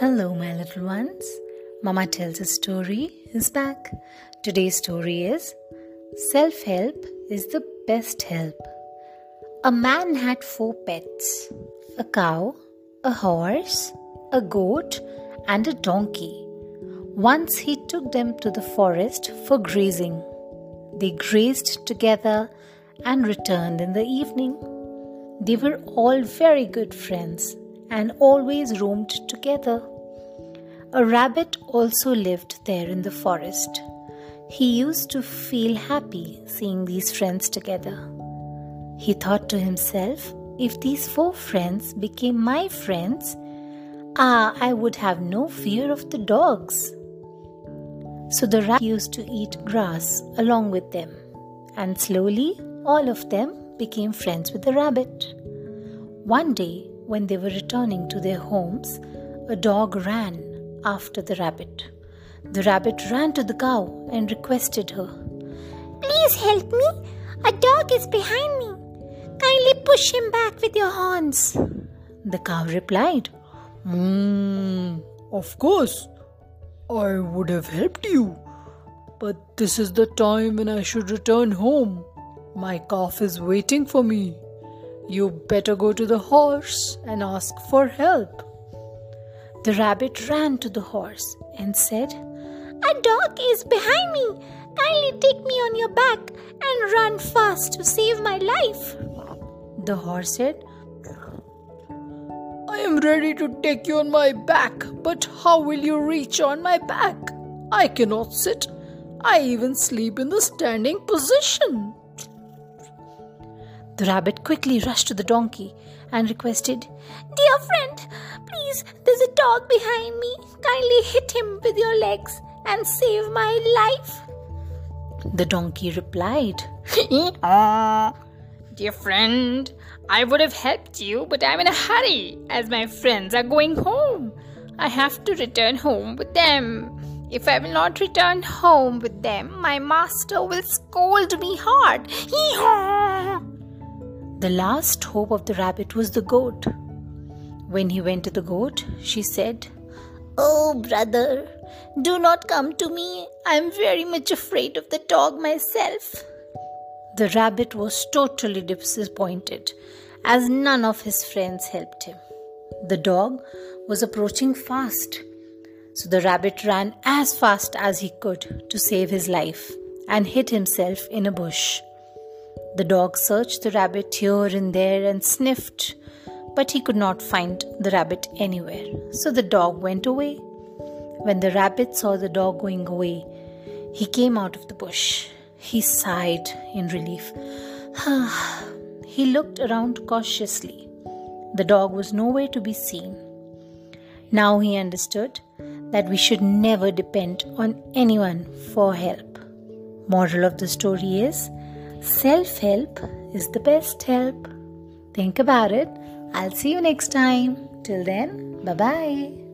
Hello, my little ones. Mama Tells a Story is back. Today's story is Self Help is the Best Help. A man had four pets a cow, a horse, a goat, and a donkey. Once he took them to the forest for grazing. They grazed together and returned in the evening. They were all very good friends and always roamed together. A rabbit also lived there in the forest. He used to feel happy seeing these friends together. He thought to himself, if these four friends became my friends, ah, I would have no fear of the dogs. So the rabbit used to eat grass along with them, and slowly all of them became friends with the rabbit. One day, when they were returning to their homes, a dog ran after the rabbit. The rabbit ran to the cow and requested her, Please help me. A dog is behind me. Kindly push him back with your horns. The cow replied, Mmm, of course. I would have helped you. But this is the time when I should return home. My calf is waiting for me. You better go to the horse and ask for help. The rabbit ran to the horse and said, A dog is behind me. Kindly take me on your back and run fast to save my life. The horse said, I am ready to take you on my back, but how will you reach on my back? I cannot sit. I even sleep in the standing position. The rabbit quickly rushed to the donkey and requested, Dear friend, please, there's a dog behind me. Kindly hit him with your legs and save my life. The donkey replied, dear friend, I would have helped you, but I'm in a hurry as my friends are going home. I have to return home with them. If I will not return home with them, my master will scold me hard. Hee-haw! The last hope of the rabbit was the goat. When he went to the goat, she said, Oh, brother, do not come to me. I am very much afraid of the dog myself. The rabbit was totally disappointed as none of his friends helped him. The dog was approaching fast. So the rabbit ran as fast as he could to save his life and hid himself in a bush. The dog searched the rabbit here and there and sniffed, but he could not find the rabbit anywhere. So the dog went away. When the rabbit saw the dog going away, he came out of the bush. He sighed in relief. he looked around cautiously. The dog was nowhere to be seen. Now he understood that we should never depend on anyone for help. Moral of the story is Self help is the best help. Think about it. I'll see you next time. Till then, bye bye.